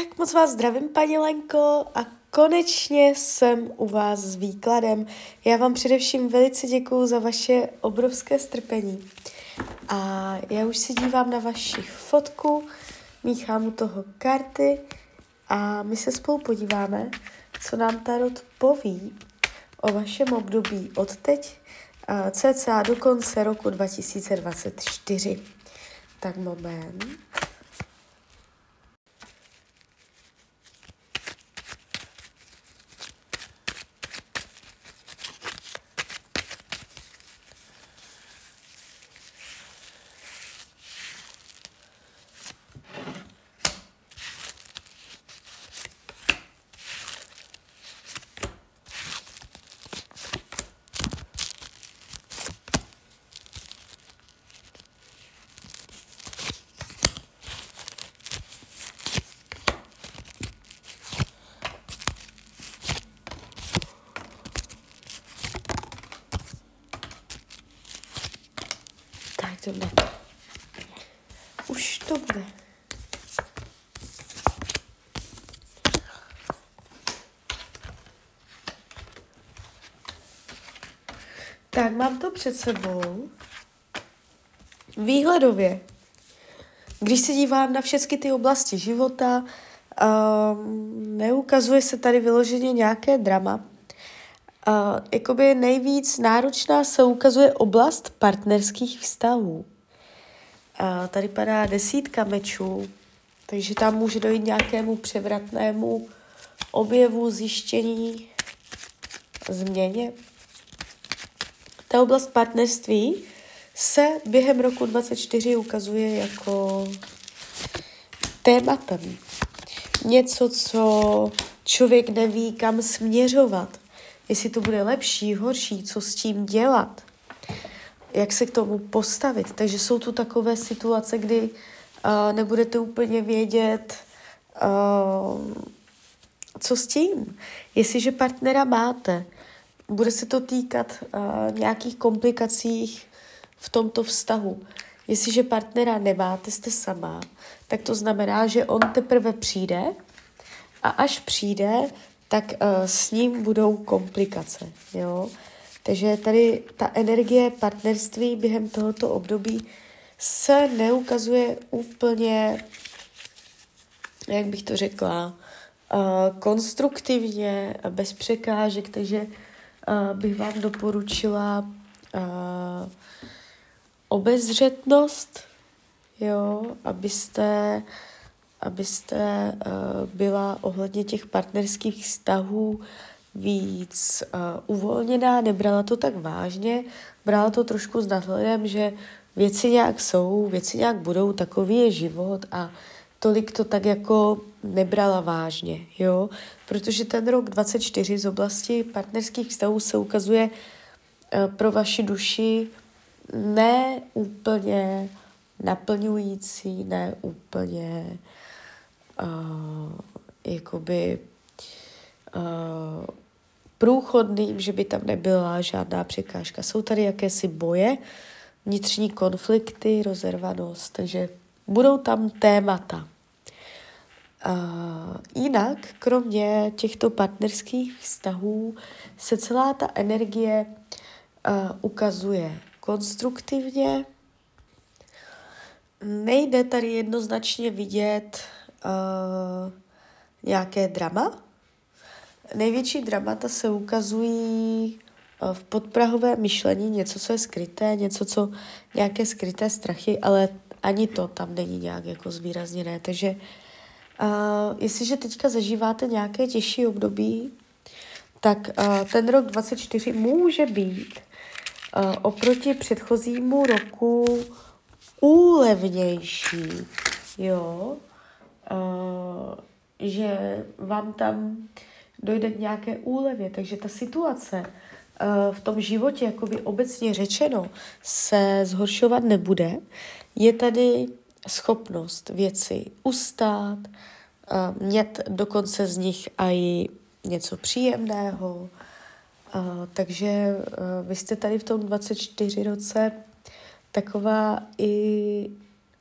Tak moc vás zdravím, paní Lenko, a konečně jsem u vás s výkladem. Já vám především velice děkuju za vaše obrovské strpení. A já už se dívám na vaši fotku, míchám u toho karty a my se spolu podíváme, co nám Tarot poví o vašem období od teď cca do konce roku 2024. Tak moment. to bude. Už to bude. Tak, mám to před sebou. Výhledově. Když se dívám na všechny ty oblasti života, um, neukazuje se tady vyloženě nějaké drama. Uh, jakoby nejvíc náročná se ukazuje oblast partnerských vztahů. Uh, tady padá desítka mečů, takže tam může dojít nějakému převratnému objevu, zjištění, změně. Ta oblast partnerství se během roku 24 ukazuje jako tématem. Něco, co člověk neví, kam směřovat jestli to bude lepší, horší, co s tím dělat, jak se k tomu postavit. Takže jsou tu takové situace, kdy uh, nebudete úplně vědět, uh, co s tím. Jestliže partnera máte, bude se to týkat uh, nějakých komplikacích v tomto vztahu. Jestliže partnera nemáte, jste sama, tak to znamená, že on teprve přijde a až přijde, tak uh, s ním budou komplikace. Jo? Takže tady ta energie partnerství během tohoto období se neukazuje úplně, jak bych to řekla, uh, konstruktivně, bez překážek, takže uh, bych vám doporučila uh, obezřetnost, jo, abyste abyste uh, byla ohledně těch partnerských vztahů víc uh, uvolněná, nebrala to tak vážně, brala to trošku s nadhledem, že věci nějak jsou, věci nějak budou, takový je život a tolik to tak jako nebrala vážně, jo, protože ten rok 24 z oblasti partnerských vztahů se ukazuje uh, pro vaši duši ne úplně naplňující, ne úplně uh, jakoby uh, průchodným, že by tam nebyla žádná překážka. Jsou tady jakési boje, vnitřní konflikty, rozervanost, takže budou tam témata. Uh, jinak, kromě těchto partnerských vztahů, se celá ta energie uh, ukazuje konstruktivně. Nejde tady jednoznačně vidět uh, nějaké drama. Největší dramata se ukazují v podprahovém myšlení, něco, co je skryté, něco, co nějaké skryté strachy, ale ani to tam není nějak jako zvýrazněné. Takže uh, jestliže teďka zažíváte nějaké těžší období, tak uh, ten rok 24 může být uh, oproti předchozímu roku úlevnější. Jo, uh, že vám tam dojde k nějaké úlevě, takže ta situace uh, v tom životě, jakoby obecně řečeno, se zhoršovat nebude. Je tady schopnost věci ustát, mít dokonce z nich i něco příjemného. Takže uh, vy jste tady v tom 24 roce taková i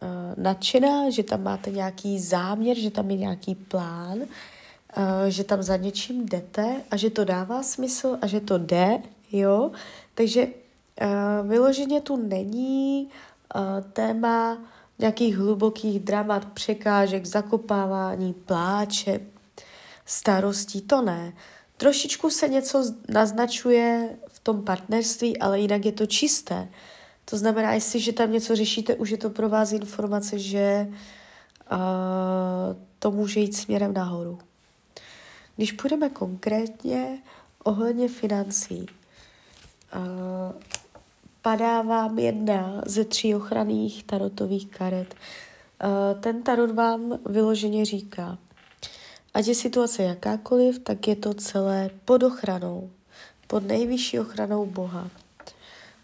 uh, nadšená, že tam máte nějaký záměr, že tam je nějaký plán, uh, že tam za něčím jdete a že to dává smysl a že to jde, jo. Takže vyloženě tu není uh, téma nějakých hlubokých dramat, překážek, zakopávání, pláče, starostí, to ne. Trošičku se něco naznačuje v tom partnerství, ale jinak je to čisté. To znamená, jestliže tam něco řešíte, už je to pro vás informace, že uh, to může jít směrem nahoru. Když půjdeme konkrétně ohledně financí, uh, padá vám jedna ze tří ochranných tarotových karet. Uh, ten tarot vám vyloženě říká, ať je situace jakákoliv, tak je to celé pod ochranou, pod nejvyšší ochranou Boha.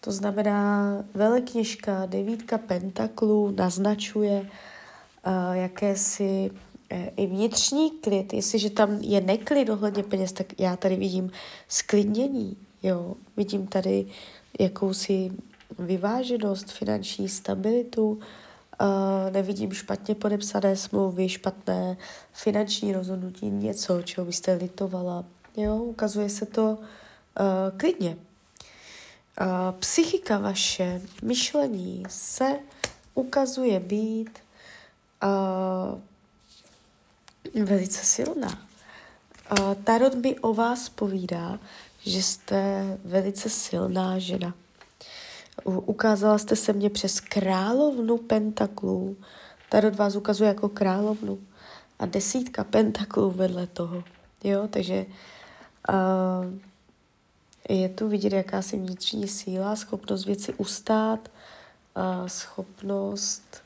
To znamená, velekněžka, devítka pentaklů naznačuje uh, jakési uh, i vnitřní klid. Jestliže tam je neklid ohledně peněz, tak já tady vidím sklidnění. Jo? Vidím tady jakousi vyváženost, finanční stabilitu, uh, nevidím špatně podepsané smlouvy, špatné finanční rozhodnutí, něco, čeho byste litovala. Jo? Ukazuje se to uh, klidně. Uh, psychika vaše, myšlení se ukazuje být velice silná. Tarot mi o vás povídá, že jste velice silná žena. Ukázala jste se mě přes královnu pentaklů. Tarot vás ukazuje jako královnu. A desítka pentaklů vedle toho. Jo, takže uh, je tu vidět jakási vnitřní síla, schopnost věci ustát, uh, schopnost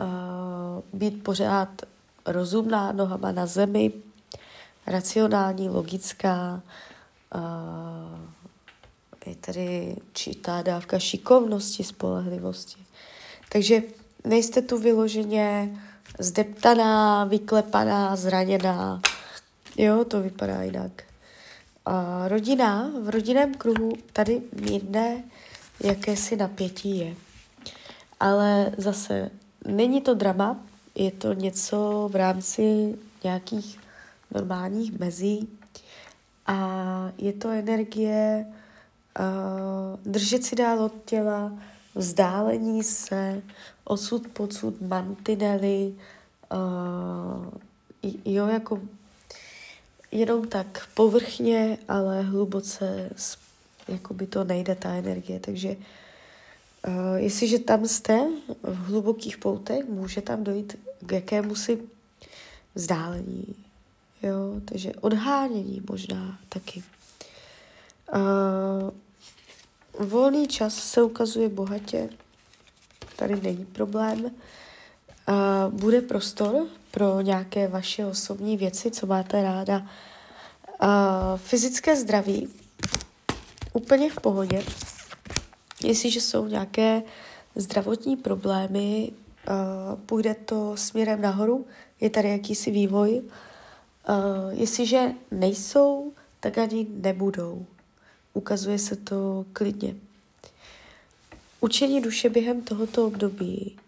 uh, být pořád rozumná, nohama na zemi, racionální, logická, je tady čítá dávka šikovnosti, spolehlivosti. Takže nejste tu vyloženě zdeptaná, vyklepaná, zraněná. Jo, to vypadá jinak. A rodina, v rodinném kruhu tady mírné jakési napětí je. Ale zase není to drama, je to něco v rámci nějakých normálních mezí a je to energie uh, držet si dál od těla, vzdálení se, odsud, pocud, mantinely, uh, jo, jako jenom tak povrchně, ale hluboce, jako by to nejde ta energie, takže uh, jestliže tam jste v hlubokých poutech, může tam dojít k jakému si vzdálení, jo, takže odhánění možná taky. Uh, volný čas se ukazuje bohatě, tady není problém. Uh, bude prostor pro nějaké vaše osobní věci, co máte ráda. Uh, fyzické zdraví úplně v pohodě. Jestliže jsou nějaké zdravotní problémy, půjde to směrem nahoru, je tady jakýsi vývoj. Uh, jestliže nejsou, tak ani nebudou. Ukazuje se to klidně. Učení duše během tohoto období,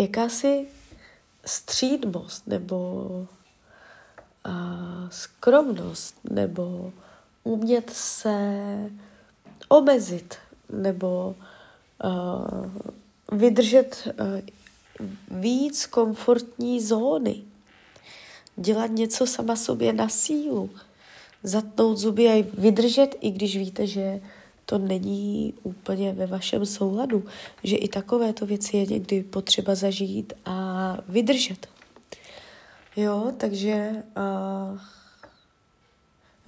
jakási střídmost nebo a, skromnost nebo umět se omezit nebo a, vydržet a, víc komfortní zóny, dělat něco sama sobě na sílu, zatnout zuby a vydržet, i když víte, že to není úplně ve vašem souladu, že i takovéto věci je někdy potřeba zažít a vydržet. Jo, takže uh,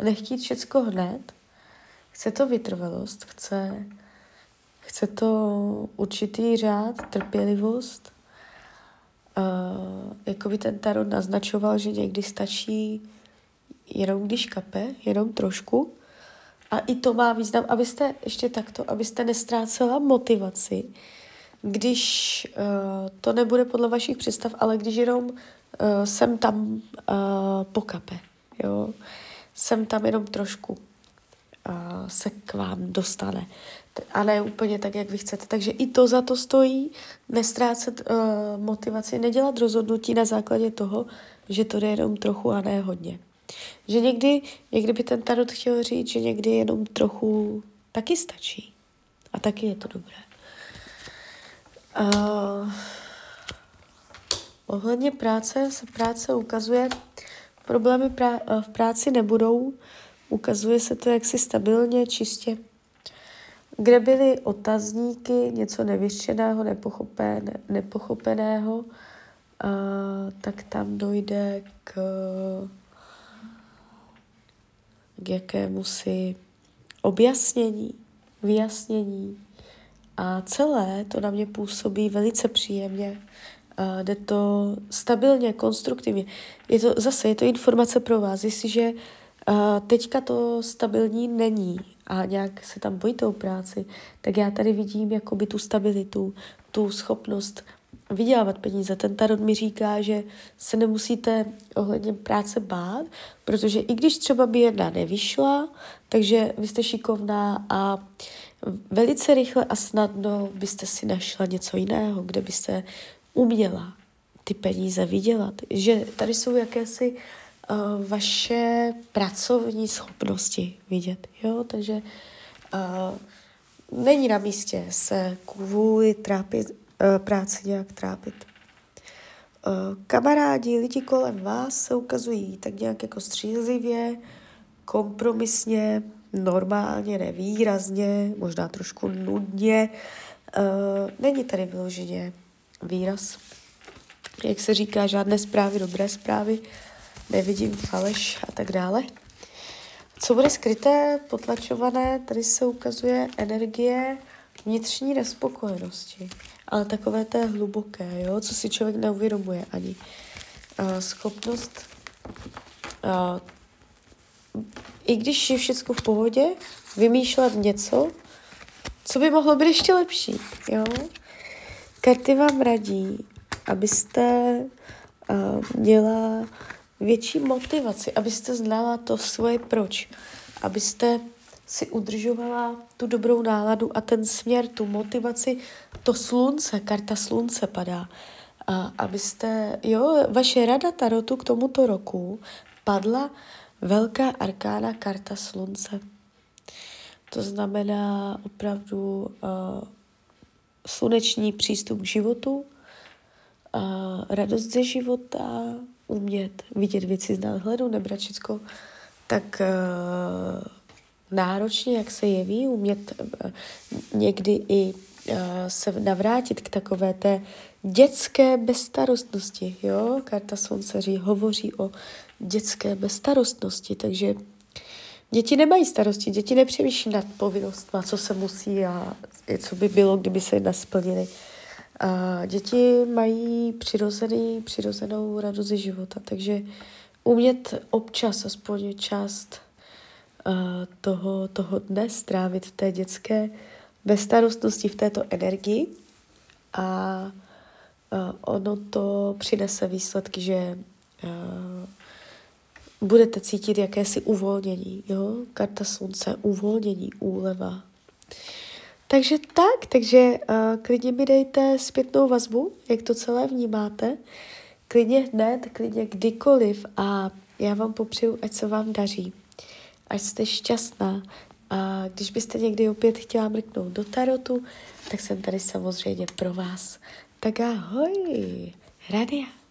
nechtít všecko hned, chce to vytrvalost, chce, chce to určitý řád, trpělivost. Uh, jako by ten tarot naznačoval, že někdy stačí jenom když kape, jenom trošku. A i to má význam, abyste ještě takto, abyste nestrácela motivaci, když uh, to nebude podle vašich představ, ale když jenom uh, jsem tam uh, pokape, jo, jsem tam jenom trošku uh, se k vám dostane. A ne úplně tak, jak vy chcete. Takže i to za to stojí, nestrácet uh, motivaci, nedělat rozhodnutí na základě toho, že to jde jenom trochu a ne hodně. Že někdy, někdy by ten tarot chtěl říct, že někdy jenom trochu taky stačí. A taky je to dobré. Uh, ohledně práce se práce ukazuje, problémy prá- eh, v práci nebudou, ukazuje se to jaksi stabilně, čistě. Kde byly otazníky, něco nevyřešeného, nepochopen, nepochopeného, uh, tak tam dojde k, k jakému si objasnění, vyjasnění. A celé to na mě působí velice příjemně. Uh, jde to stabilně, konstruktivně. Je to zase, je to informace pro vás. Jestliže uh, teďka to stabilní není a nějak se tam bojíte o práci, tak já tady vidím jakoby tu stabilitu, tu schopnost vydělávat peníze. Ten tarot mi říká, že se nemusíte ohledně práce bát, protože i když třeba by jedna nevyšla, takže vy jste šikovná a velice rychle a snadno byste si našla něco jiného, kde byste uměla ty peníze vydělat. Že tady jsou jakési uh, vaše pracovní schopnosti vidět. Jo? Takže uh, není na místě se kvůli trápit Eh, práci nějak trápit. Eh, kamarádi, lidi kolem vás se ukazují tak nějak jako střízlivě, kompromisně, normálně, nevýrazně, možná trošku nudně. Eh, není tady vyloženě výraz. Jak se říká, žádné zprávy, dobré zprávy, nevidím faleš a tak dále. Co bude skryté, potlačované, tady se ukazuje energie vnitřní nespokojenosti ale takové té hluboké, jo, co si člověk neuvědomuje ani. Uh, schopnost, uh, i když je všechno v pohodě, vymýšlet něco, co by mohlo být ještě lepší, jo. Karty vám radí, abyste uh, měla větší motivaci, abyste znala to svoje proč, abyste si udržovala tu dobrou náladu a ten směr, tu motivaci, to slunce, karta slunce padá. A abyste, jo, vaše rada tarotu k tomuto roku padla velká arkána karta slunce. To znamená opravdu uh, sluneční přístup k životu, uh, radost ze života, umět vidět věci z nadhledu, nebrat všechno tak uh, náročně, jak se jeví, umět uh, někdy i uh, se navrátit k takové té dětské bezstarostnosti. Jo? Karta slunceří hovoří o dětské bezstarostnosti, takže děti nemají starosti, děti nepřemýšlí nad povinnostma, co se musí a co by bylo, kdyby se nasplnili. A děti mají přirozený, přirozenou radost ze života, takže umět občas aspoň část uh, toho, toho dne strávit v té dětské bezstarostnosti, v této energii a uh, ono to přinese výsledky, že uh, budete cítit jakési uvolnění, jo? Karta slunce, uvolnění, úleva. Takže tak, takže uh, klidně mi dejte zpětnou vazbu, jak to celé vnímáte. Klidně hned, klidně kdykoliv a já vám popřeju, ať se vám daří. Ať jste šťastná, a když byste někdy opět chtěla mrknout do tarotu, tak jsem tady samozřejmě pro vás. Tak ahoj, Radia.